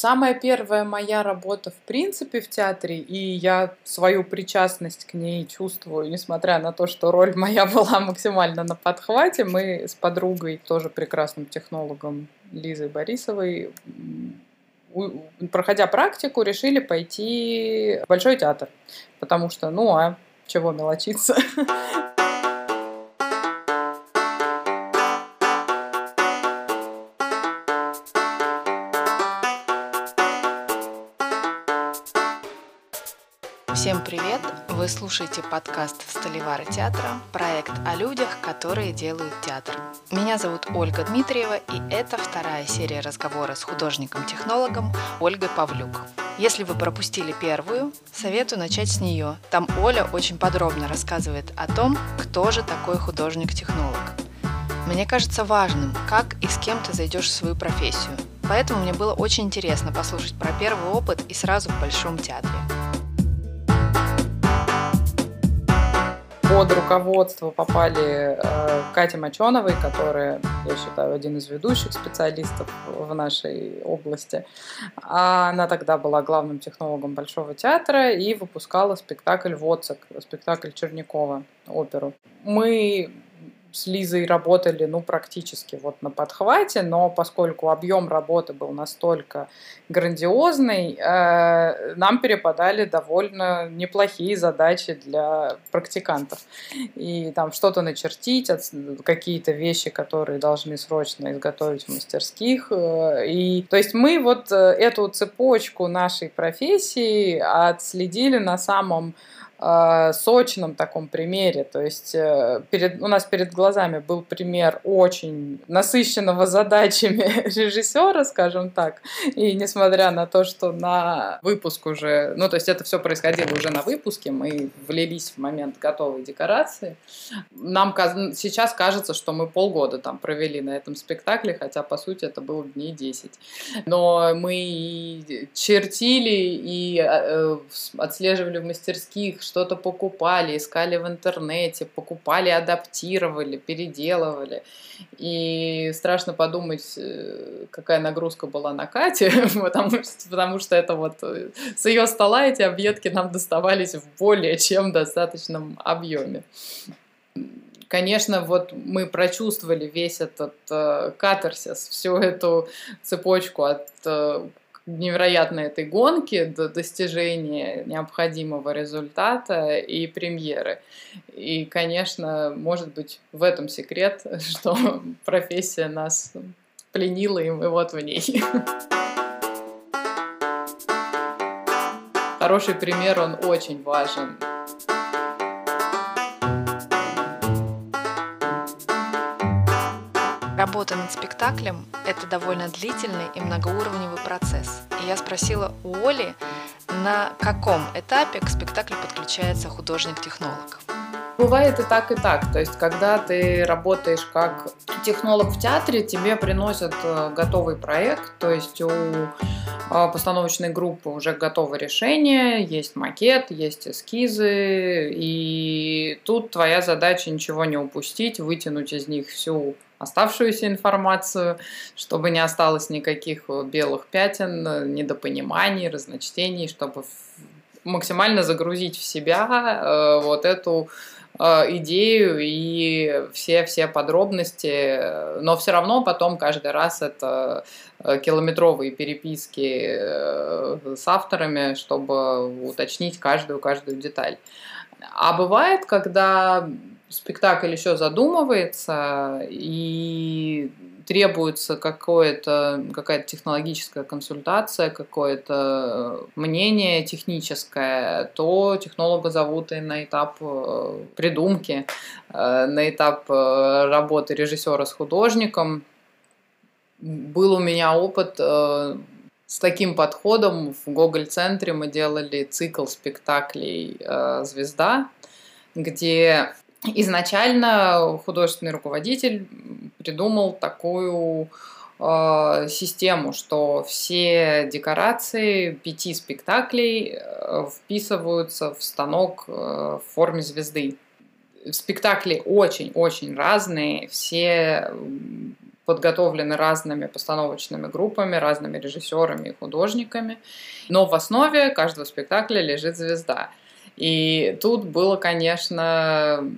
Самая первая моя работа, в принципе, в театре, и я свою причастность к ней чувствую, несмотря на то, что роль моя была максимально на подхвате. Мы с подругой, тоже прекрасным технологом Лизой Борисовой, проходя практику, решили пойти в Большой театр. Потому что, ну а чего мелочиться? Всем привет! Вы слушаете подкаст «Столевары театра», проект о людях, которые делают театр. Меня зовут Ольга Дмитриева, и это вторая серия разговора с художником-технологом Ольгой Павлюк. Если вы пропустили первую, советую начать с нее. Там Оля очень подробно рассказывает о том, кто же такой художник-технолог. Мне кажется важным, как и с кем ты зайдешь в свою профессию. Поэтому мне было очень интересно послушать про первый опыт и сразу в Большом театре. Под руководство попали э, Катя Моченовой, которая, я считаю, один из ведущих специалистов в нашей области. А она тогда была главным технологом Большого театра и выпускала спектакль «Воцик», спектакль Чернякова, оперу. Мы с Лизой работали, ну, практически вот на подхвате, но поскольку объем работы был настолько грандиозный, э, нам перепадали довольно неплохие задачи для практикантов. И там что-то начертить, какие-то вещи, которые должны срочно изготовить в мастерских. Э, и, то есть мы вот э, эту цепочку нашей профессии отследили на самом сочном таком примере. То есть э, перед, у нас перед глазами был пример очень насыщенного задачами режиссера, скажем так. И несмотря на то, что на выпуск уже, ну то есть это все происходило уже на выпуске, мы влились в момент готовой декорации. Нам сейчас кажется, что мы полгода там провели на этом спектакле, хотя по сути это было дней 10. Но мы и чертили и э, отслеживали в мастерских, что-то покупали, искали в интернете, покупали, адаптировали, переделывали. И страшно подумать, э, какая нагрузка была на Кате, потому что, потому что это вот э, с ее стола эти объедки нам доставались в более чем достаточном объеме конечно, вот мы прочувствовали весь этот э, катарсис, всю эту цепочку от э, невероятной этой гонки до достижения необходимого результата и премьеры. И, конечно, может быть, в этом секрет, что профессия нас пленила, и мы вот в ней. Хороший пример, он очень важен. Работа над спектаклем – это довольно длительный и многоуровневый процесс. И я спросила у Оли, на каком этапе к спектаклю подключается художник-технолог. Бывает и так, и так. То есть, когда ты работаешь как технолог в театре, тебе приносят э, готовый проект, то есть у а, постановочной группы уже готово решение, есть макет, есть эскизы, и тут твоя задача ничего не упустить, вытянуть из них всю оставшуюся информацию, чтобы не осталось никаких э, белых пятен, э, недопониманий, разночтений, чтобы максимально загрузить в себя э, вот эту идею и все-все подробности, но все равно потом каждый раз это километровые переписки с авторами, чтобы уточнить каждую-каждую деталь. А бывает, когда спектакль еще задумывается и требуется какое-то, какая-то технологическая консультация, какое-то мнение техническое, то технолога зовут и на этап э, придумки, э, на этап э, работы режиссера с художником. Был у меня опыт с таким подходом в Гоголь-центре мы делали цикл спектаклей «Звезда», где изначально художественный руководитель придумал такую э, систему, что все декорации пяти спектаклей э, вписываются в станок э, в форме звезды. Спектакли очень-очень разные, все подготовлены разными постановочными группами, разными режиссерами и художниками. Но в основе каждого спектакля лежит звезда. И тут было, конечно,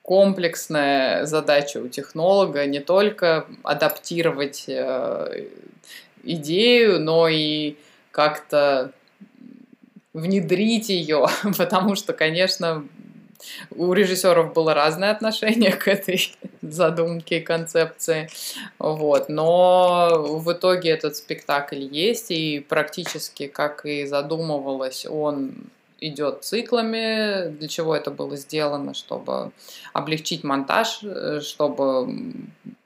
комплексная задача у технолога не только адаптировать э, идею, но и как-то внедрить ее, потому что, конечно, у режиссеров было разное отношение к этой задумке и концепции. Вот. Но в итоге этот спектакль есть, и практически, как и задумывалось, он идет циклами. Для чего это было сделано? Чтобы облегчить монтаж, э, чтобы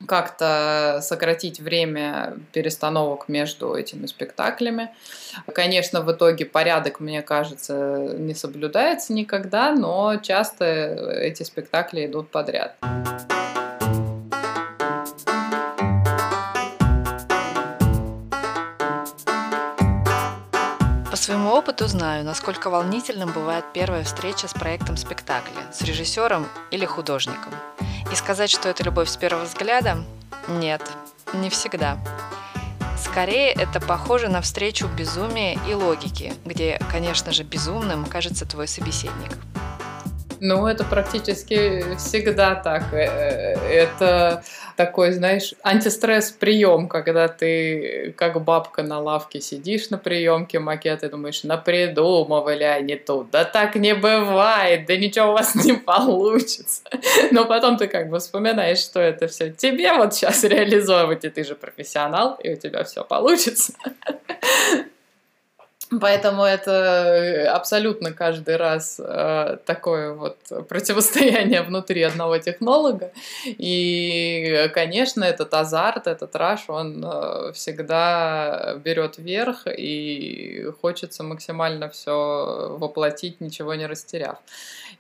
как-то сократить время перестановок между этими спектаклями. Конечно, в итоге порядок, мне кажется, не соблюдается никогда, но часто эти спектакли идут подряд. Своему опыту знаю, насколько волнительным бывает первая встреча с проектом спектакля, с режиссером или художником. И сказать, что это любовь с первого взгляда – нет, не всегда. Скорее, это похоже на встречу безумия и логики, где, конечно же, безумным кажется твой собеседник. Ну, это практически всегда так. Э, это такой, знаешь, антистресс-прием, когда ты как бабка на лавке сидишь на приемке макеты, думаешь, напридумывали они тут, да так не бывает, да ничего у вас не получится. Но потом ты как бы вспоминаешь, что это все тебе вот сейчас реализовывать, и ты же профессионал, и у тебя все получится. Поэтому это абсолютно каждый раз э, такое вот противостояние внутри одного технолога. И, конечно, этот азарт, этот раш, он э, всегда берет верх, и хочется максимально все воплотить, ничего не растеряв.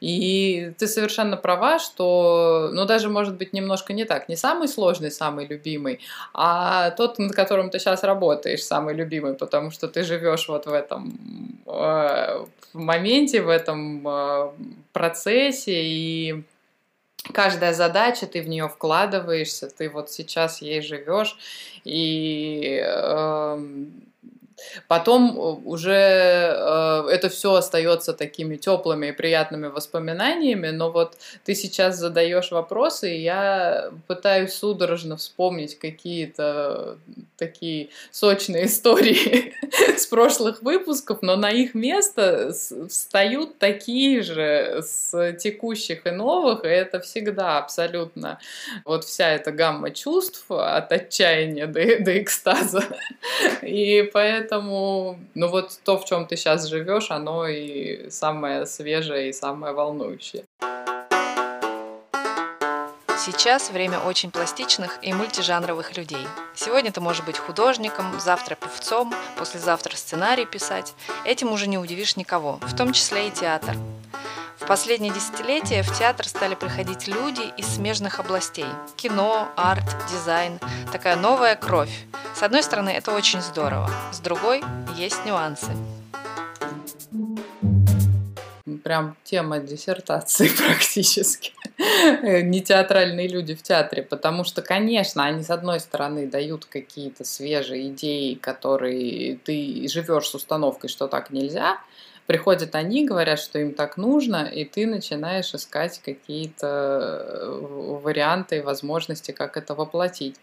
И ты совершенно права, что, ну, даже может быть немножко не так, не самый сложный, самый любимый, а тот, над которым ты сейчас работаешь, самый любимый, потому что ты живешь вот в этом э, моменте, в этом э, процессе, и каждая задача, ты в нее вкладываешься, ты вот сейчас ей живешь, и э, Потом э, уже э, это все остается такими теплыми и приятными воспоминаниями, но вот ты сейчас задаешь вопросы, и я пытаюсь судорожно вспомнить какие-то такие сочные истории с прошлых выпусков, но на их место встают такие же с текущих и новых, и это всегда абсолютно вот вся эта гамма чувств от отчаяния до, до экстаза. И поэтому Поэтому, ну вот то, в чем ты сейчас живешь, оно и самое свежее, и самое волнующее. Сейчас время очень пластичных и мультижанровых людей. Сегодня ты можешь быть художником, завтра певцом, послезавтра сценарий писать. Этим уже не удивишь никого, в том числе и театр. В последние десятилетия в театр стали приходить люди из смежных областей – кино, арт, дизайн, такая новая кровь. С одной стороны, это очень здорово, с другой – есть нюансы. Прям тема диссертации практически. Не театральные люди в театре, потому что, конечно, они, с одной стороны, дают какие-то свежие идеи, которые ты живешь с установкой, что так нельзя – приходят они, говорят, что им так нужно, и ты начинаешь искать какие-то э, варианты и возможности, как это воплотить.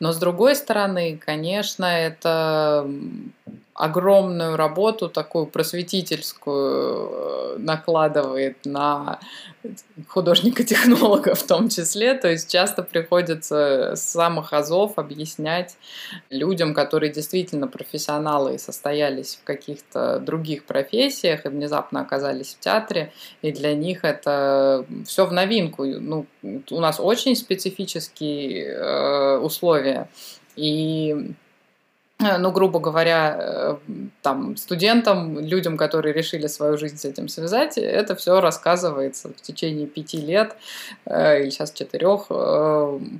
Но с другой стороны, конечно, это огромную работу такую просветительскую э, накладывает на художника-технолога в том числе. То есть часто приходится с самых азов объяснять людям, которые действительно профессионалы и состоялись в каких-то других профессиях и внезапно оказались в театре, и для них это все в новинку. Ну, у нас очень специфические э, условия. И ну, грубо говоря, э, там, студентам, людям, которые решили свою жизнь с этим связать, это все рассказывается в течение пяти лет э, или сейчас четырех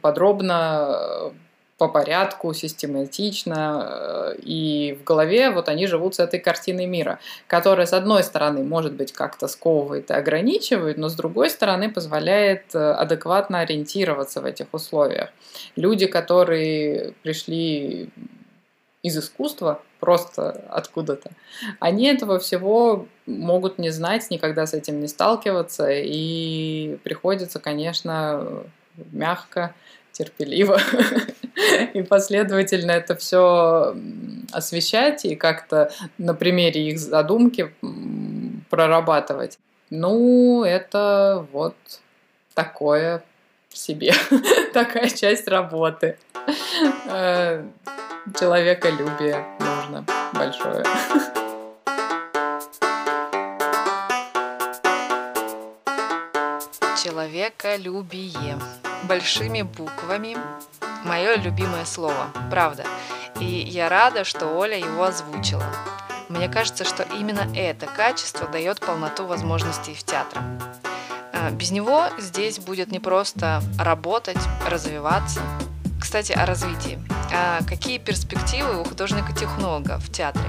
подробно по порядку, систематично, э, и в голове вот они живут с этой картиной мира, которая, с одной стороны, может быть, как-то сковывает и ограничивает, но с другой стороны позволяет э, адекватно ориентироваться в этих условиях. Люди, которые пришли из искусства, просто откуда-то, они этого всего могут не знать, никогда с этим не сталкиваться, и приходится, конечно, мягко терпеливо и последовательно это все освещать и как-то на примере их задумки прорабатывать. Ну, это вот такое себе, такая часть работы. Э, человеколюбие нужно большое. Человеколюбие большими буквами. Мое любимое слово, правда. И я рада, что Оля его озвучила. Мне кажется, что именно это качество дает полноту возможностей в театре. А, без него здесь будет не просто работать, развиваться. Кстати, о развитии. А какие перспективы у художника-технолога в театре?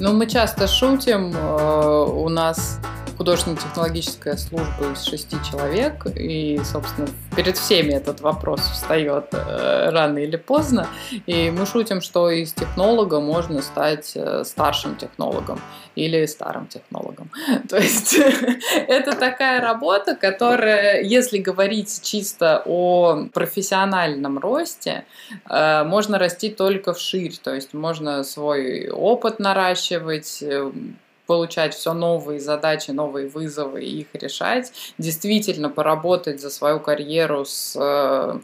Ну, мы часто шутим. Э, у нас художественно-технологическая служба из шести человек, и, собственно, перед всеми этот вопрос встает э, рано или поздно, и мы шутим, что из технолога можно стать э, старшим технологом или старым технологом. То есть это такая работа, которая, если говорить чисто о профессиональном росте, э, можно расти только вширь, то есть можно свой опыт наращивать, получать все новые задачи, новые вызовы и их решать, действительно поработать за свою карьеру с э,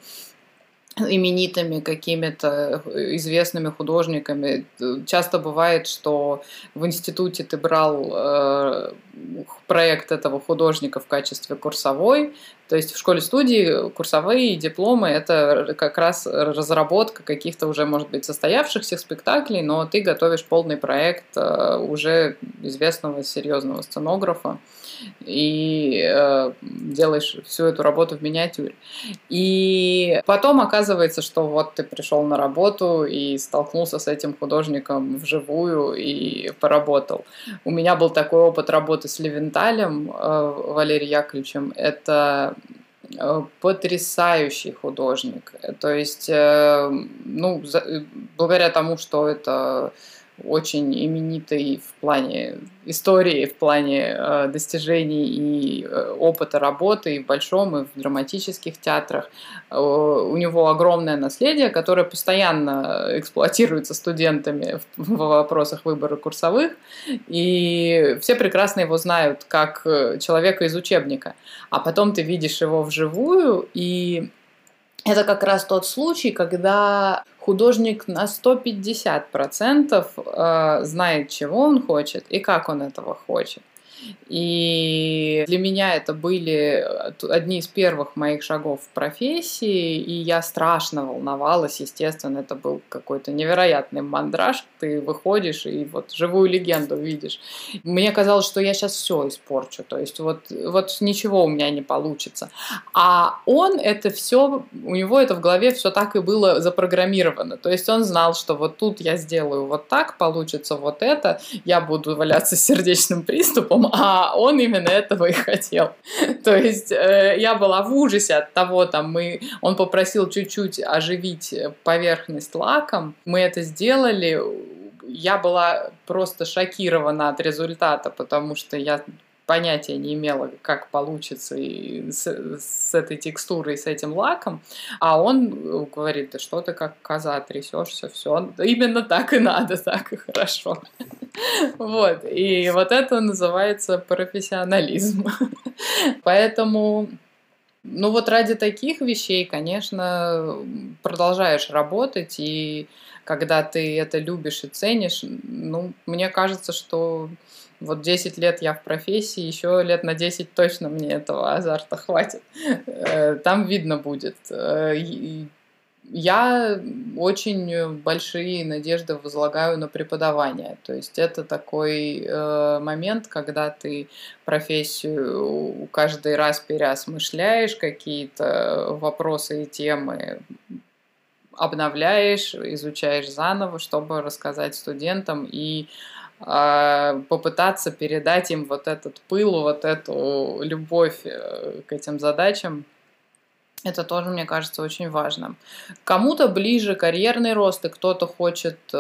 именитыми какими-то известными художниками. Часто бывает, что в институте ты брал э, проект этого художника в качестве курсовой, то есть в школе-студии курсовые дипломы – это как раз разработка каких-то уже, может быть, состоявшихся спектаклей, но ты готовишь полный проект э, уже известного серьезного сценографа и э, делаешь всю эту работу в миниатюре. И потом оказывается, что вот ты пришел на работу и столкнулся с этим художником вживую и поработал. У меня был такой опыт работы с Левенталем э, Валерием Яковлевичем. Это потрясающий художник. То есть, э, ну, благодаря тому, что это очень именитый в плане истории, в плане э, достижений и э, опыта работы и в большом, и в драматических театрах. Э, у него огромное наследие, которое постоянно эксплуатируется студентами в, в вопросах выбора курсовых, и все прекрасно его знают как э, человека из учебника. А потом ты видишь его вживую, и это как раз тот случай, когда художник на 150% э, знает, чего он хочет и как он этого хочет. И для меня это были одни из первых моих шагов в профессии, и я страшно волновалась, естественно, это был какой-то невероятный мандраж, ты выходишь и вот живую легенду видишь. Мне казалось, что я сейчас все испорчу, то есть вот, вот ничего у меня не получится. А он это все, у него это в голове все так и было запрограммировано, то есть он знал, что вот тут я сделаю вот так, получится вот это, я буду валяться с сердечным приступом, а он именно этого и хотел. То есть э, я была в ужасе от того, там мы, он попросил чуть-чуть оживить поверхность лаком, мы это сделали, я была просто шокирована от результата, потому что я понятия не имела, как получится и с, с этой текстурой, с этим лаком. А он говорит, да что ты как коза трясешься, все. Именно так и надо, так и хорошо. Вот. И вот это называется профессионализм. Поэтому ну вот ради таких вещей, конечно, продолжаешь работать, и когда ты это любишь и ценишь, ну, мне кажется, что вот 10 лет я в профессии, еще лет на 10 точно мне этого азарта хватит. Э, там видно будет. Э, я очень большие надежды возлагаю на преподавание. То есть это такой э, момент, когда ты профессию каждый раз переосмышляешь, какие-то вопросы и темы обновляешь, изучаешь заново, чтобы рассказать студентам и попытаться передать им вот этот пыл, вот эту любовь э, к этим задачам, это тоже, мне кажется, очень важно. Кому-то ближе карьерный рост, и кто-то хочет, э,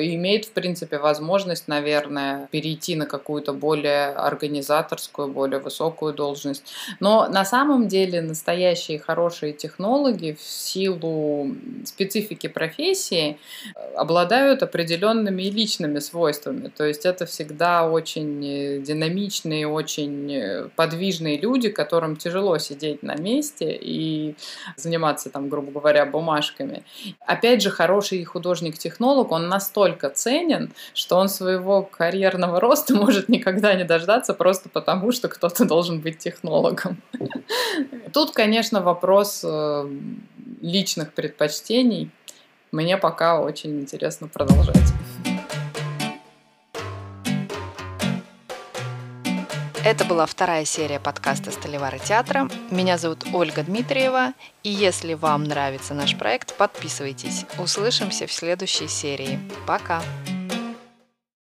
имеет, в принципе, возможность, наверное, перейти на какую-то более организаторскую, более высокую должность. Но на самом деле настоящие хорошие технологи в силу специфики профессии э, обладают определенными личными свойствами. То есть это всегда очень э, динамичные, очень э, подвижные люди, которым тяжело сидеть на месте и заниматься там, грубо говоря, бумажками. Опять же, хороший художник-технолог, он настолько ценен, что он своего карьерного роста может никогда не дождаться просто потому, что кто-то должен быть технологом. Тут, конечно, вопрос э, личных предпочтений. Мне пока очень интересно продолжать. Это была вторая серия подкаста «Столевары театра». Меня зовут Ольга Дмитриева. И если вам нравится наш проект, подписывайтесь. Услышимся в следующей серии. Пока!